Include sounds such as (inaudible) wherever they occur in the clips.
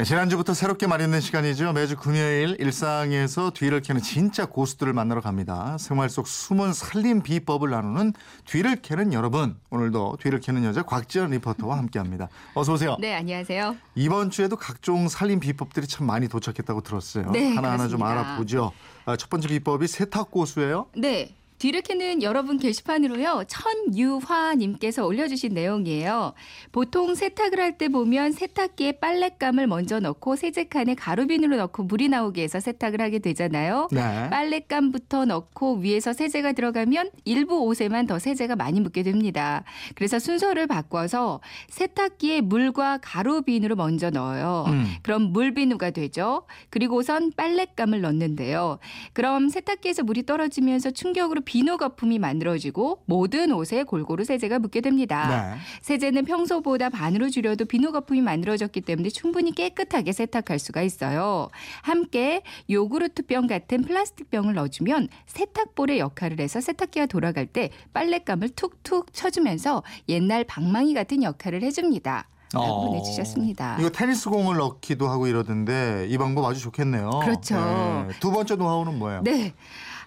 네, 지난주부터 새롭게 마련된 시간이죠. 매주 금요일 일상에서 뒤를 캐는 진짜 고수들을 만나러 갑니다. 생활 속 숨은 살림 비법을 나누는 뒤를 캐는 여러분. 오늘도 뒤를 캐는 여자 곽지연 리포터와 함께합니다. 어서 오세요. 네, 안녕하세요. 이번 주에도 각종 살림 비법들이 참 많이 도착했다고 들었어요. 네, 하나하나 좀 그렇습니다. 알아보죠. 아, 첫 번째 비법이 세탁 고수예요. 네. 뒤를 캐는 여러분 게시판으로요. 천유화님께서 올려주신 내용이에요. 보통 세탁을 할 때 보면 세탁기에 빨랫감을 먼저 넣고 세제칸에 가루비누로 넣고 물이 나오게 해서 세탁을 하게 되잖아요. 네. 빨랫감부터 넣고 위에서 세제가 들어가면 일부 옷에만 더 세제가 많이 묻게 됩니다. 그래서 순서를 바꿔서 세탁기에 물과 가루비누를 먼저 넣어요. 음. 그럼 물비누가 되죠. 그리고선 빨랫감을 넣는데요. 그럼 세탁기에서 물이 떨어지면서 충격으로 비누 거품이 만들어지고 모든 옷에 골고루 세제가 묻게 됩니다. 네. 세제는 평소보다 반으로 줄여도 비누 거품이 만들어졌기 때문에 충분히 깨끗하게 세탁할 수가 있어요. 함께 요구르트병 같은 플라스틱 병을 넣어주면 세탁볼의 역할을 해서 세탁기가 돌아갈 때 빨랫감을 툭툭 쳐주면서 옛날 방망이 같은 역할을 해줍니다. 어. 보내주셨습니다. 이거 테니스 공을 넣기도 하고 이러던데 이 방법 아주 좋겠네요. 그렇죠. 네. 두 번째 노하우는 뭐예요? 네.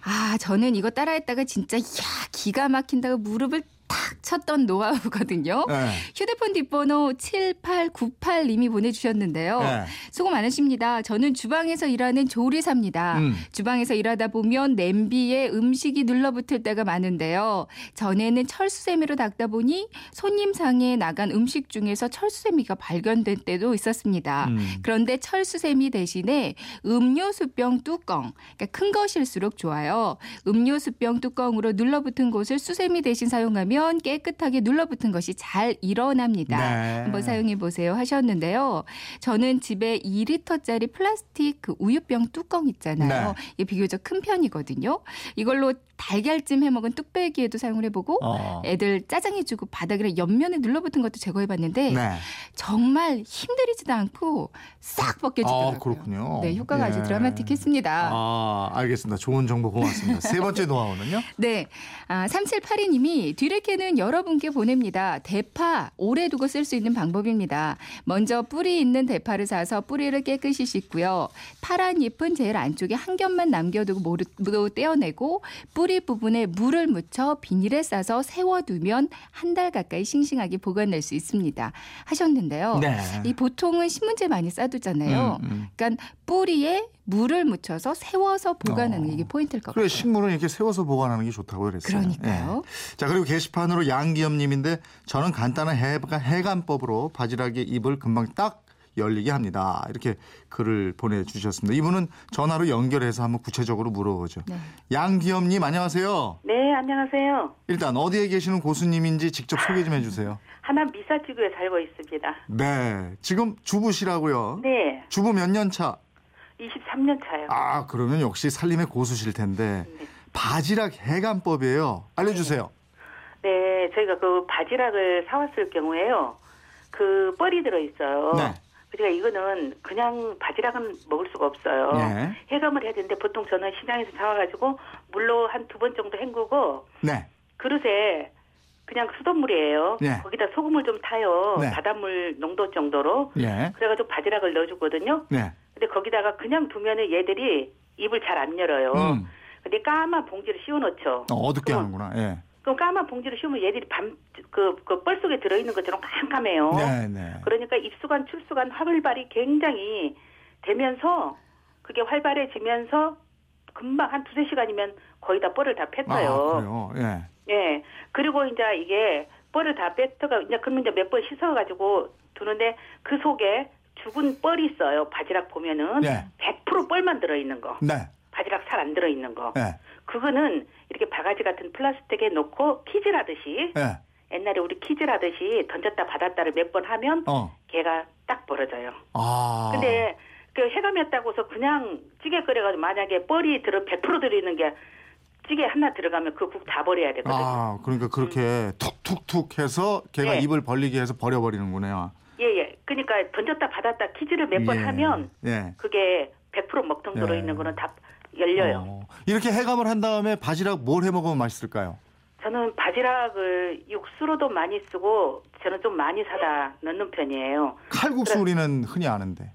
아, 저는 이거 따라했다가 진짜, 이야, 기가 막힌다고 무릎을 탁 쳤던 노하우거든요. 네. 휴대폰 뒷번호 7898님이 보내주셨는데요. 네. 수고 많으십니다. 저는 주방에서 일하는 조리사입니다. 음. 주방에서 일하다 보면 냄비에 음식이 눌러붙을 때가 많은데요. 전에는 철수세미로 닦다 보니 손님 상에 나간 음식 중에서 철수세미가 발견된 때도 있었습니다. 음. 그런데 철수세미 대신에 음료수병 뚜껑, 그러니까 큰 것일수록 좋아요. 음료수병 뚜껑으로 눌러붙은 곳을 수세미 대신 사용하면 깨끗하게 눌러붙은 것이 잘 일어납니다. 네. 한번 사용해 보세요 하셨는데요. 저는 집에 2리터짜리 플라스틱 그 우유병 뚜껑 있잖아요. 네. 이게 비교적 큰 편이거든요. 이걸로 달걀찜 해 먹은 뚝배기에도 사용을 해보고 어. 애들 짜장해주고 바닥이랑 옆면에 눌러붙은 것도 제거해봤는데 네. 정말 힘들이지도 않고 싹 벗겨지더라고요. 아, 그렇군요. 네, 효과가 아주 예. 드라마틱했습니다. 아, 알겠습니다. 좋은 정보 고맙습니다. 세 번째 노하우는요? (laughs) 네. 아, 3782님이 뒤를 캐는 여러분께 보냅니다. 대파 오래 두고 쓸 수 있는 방법입니다. 먼저 뿌리 있는 대파를 사서 뿌리를 깨끗이 씻고요. 파란 잎은 제일 안쪽에 한 겹만 남겨두고 모두 떼어내고 뿌리 부분에 물을 묻혀 비닐에 싸서 세워두면 한 달 가까이 싱싱하게 보관할 수 있습니다. 하셨는데요. 네. 이 보통은 신문지에 많이 싸두잖아요. 음, 음. 그러니까 뿌리에 물을 묻혀서 세워서 보관하는 어. 게 이게 포인트일 것 그래 같아요. 식물은 이렇게 세워서 보관하는 게 좋다고 그랬어요. 그러니까요. 예. 자 그리고 게시판으로 양기염님인데 저는 간단한 해, 해간법으로 바지락의 입을 금방 딱 열리게 합니다. 이렇게 글을 보내주셨습니다. 이분은 전화로 연결해서 한번 구체적으로 물어보죠. 네. 양기염님 안녕하세요. 네, 안녕하세요. 일단 어디에 계시는 고수님인지 직접 소개 좀 해주세요. 하남 미사지구에 살고 있습니다. 네, 지금 주부시라고요. 네, 주부 몇 년 차? 23년 차요. 아 그러면 역시 살림의 고수실 텐데 네. 바지락 해간법이에요. 알려주세요. 네, 저희가 그 바지락을 사왔을 경우에요. 그 뻘이 들어 있어요. 네. 그러니까 이거는 그냥 바지락은 먹을 수가 없어요. 네. 해감을 해야 되는데 보통 저는 시장에서 사와가지고 물로 한 두 번 정도 헹구고 네. 그릇에 그냥 수돗물이에요. 네. 거기다 소금을 좀 타요. 네. 바닷물 농도 정도로. 예. 그래가지고 바지락을 넣어주거든요. 네. 근데 거기다가 그냥 두면은 얘들이 입을 잘 안 열어요. 음. 근데 까만 봉지를 씌워놓죠. 어, 어둡게 하는구나. 예. 그럼 까만 봉지를 씌우면 얘들이 밤, 그, 그, 뻘 속에 들어있는 것처럼 깜깜해요. 네, 네. 그러니까 입수관, 출수관 활발이 굉장히 되면서 그게 활발해지면서 금방 한 두세 시간이면 거의 다 뻘을 다 아, 뺐어요. 그래요. 예. 예. 그리고 이제 이게 뻘을 다 뺐다가 이제 그러면 이제 몇 번 씻어가지고 두는데 그 속에 죽은 뻘이 있어요. 바지락 보면은 예. 100% 뻘만 들어있는 거. 네. 바지락 살안 들어 있는 거. 예. 그거는 이렇게 바가지 같은 플라스틱에 놓고 키질하듯이 예. 옛날에 우리 키질하듯이 던졌다 받았다를 몇 번 하면 어. 걔가 딱 벌어져요. 아. 근데 그 해감이었다고 해서 그냥 찌개 끓여가지고 만약에 뻘이 들어 100% 들어있는 게 찌개 하나 들어가면 그 국 다 버려야 되거든요. 아, 그러니까 그렇게 툭툭툭 해서 걔가 네. 입을 벌리게 해서 버려버리는구나. 예, 예. 그러니까 던졌다 받았다 키즈를 몇번 예. 하면 예. 그게 100% 먹통 예. 들어있는 거는 다 열려요. 어, 이렇게 해감을 한 다음에 바지락 뭘 해 먹으면 맛있을까요? 저는 바지락을 육수로도 많이 쓰고 저는 좀 많이 사다 넣는 편이에요. 칼국수 그래. 우리는 흔히 아는데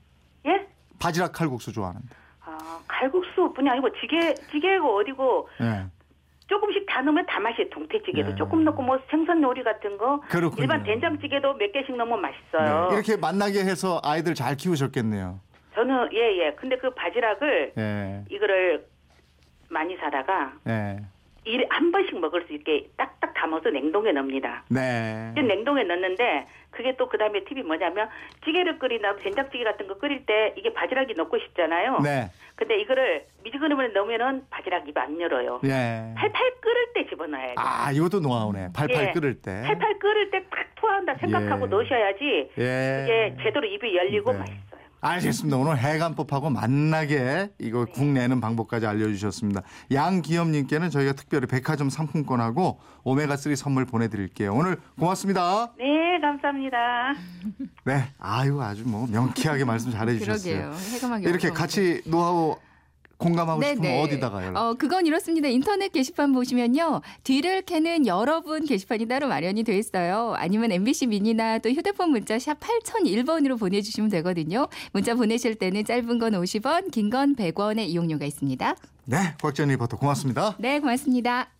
예? 바지락 칼국수 좋아하는데. 아, 칼국수뿐이 아니고 찌개 찌개고 어디고 예. 조금씩 다 넣으면 다 맛이 동태찌개도 네. 조금 넣고 뭐 생선 요리 같은 거 그렇군요. 일반 된장찌개도 몇 개씩 넣으면 맛있어요. 네, 이렇게 만나게 해서 아이들 잘 키우셨겠네요. 저는 예예. 근데 그 바지락을 예. 이거를 많이 사다가 예. 일한 번씩 먹을 수 있게 딱딱 담아서 냉동에 넣습니다. 네. 냉동에 넣는데 그게 또 그다음에 팁이 뭐냐면 찌개를 끓이나 된장찌개 같은 거 끓일 때 이게 바지락이 넣고 싶잖아요. 네. 근데 이거를 미지근함을 넣으면은 바지락 입 안 열어요. 예. 팔팔 끓을 때 집어넣어야 돼요. 아, 이것도 노하우네. 팔팔 예. 끓을 때. 팔팔 끓을 때탁 투하한다 생각하고 예. 넣으셔야지 예. 이게 제대로 입이 열리고 네. 맛있어요. 알겠습니다. 오늘 해감법하고 만나게 이거 국 내는 방법까지 알려주셨습니다. 양기염님께는 저희가 특별히 백화점 상품권하고 오메가3 선물 보내드릴게요. 오늘 고맙습니다. 네, 감사합니다. 네. 아유, 아주 뭐 명쾌하게 말씀 잘해주셨어요. 그러게요. 이렇게 같이 노하우 공감하고 싶으면 네네. 어디다가 연락? 어, 그건 이렇습니다. 인터넷 게시판 보시면요. 뒤를 캐는 여러분 게시판이 따로 마련이 돼 있어요. 아니면 MBC 미니나 또 휴대폰 문자 샵 8001번으로 보내주시면 되거든요. 문자 보내실 때는 짧은 건 50원, 긴 건 100원의 이용료가 있습니다. 네, 곽전 리포터 고맙습니다. 네, 고맙습니다.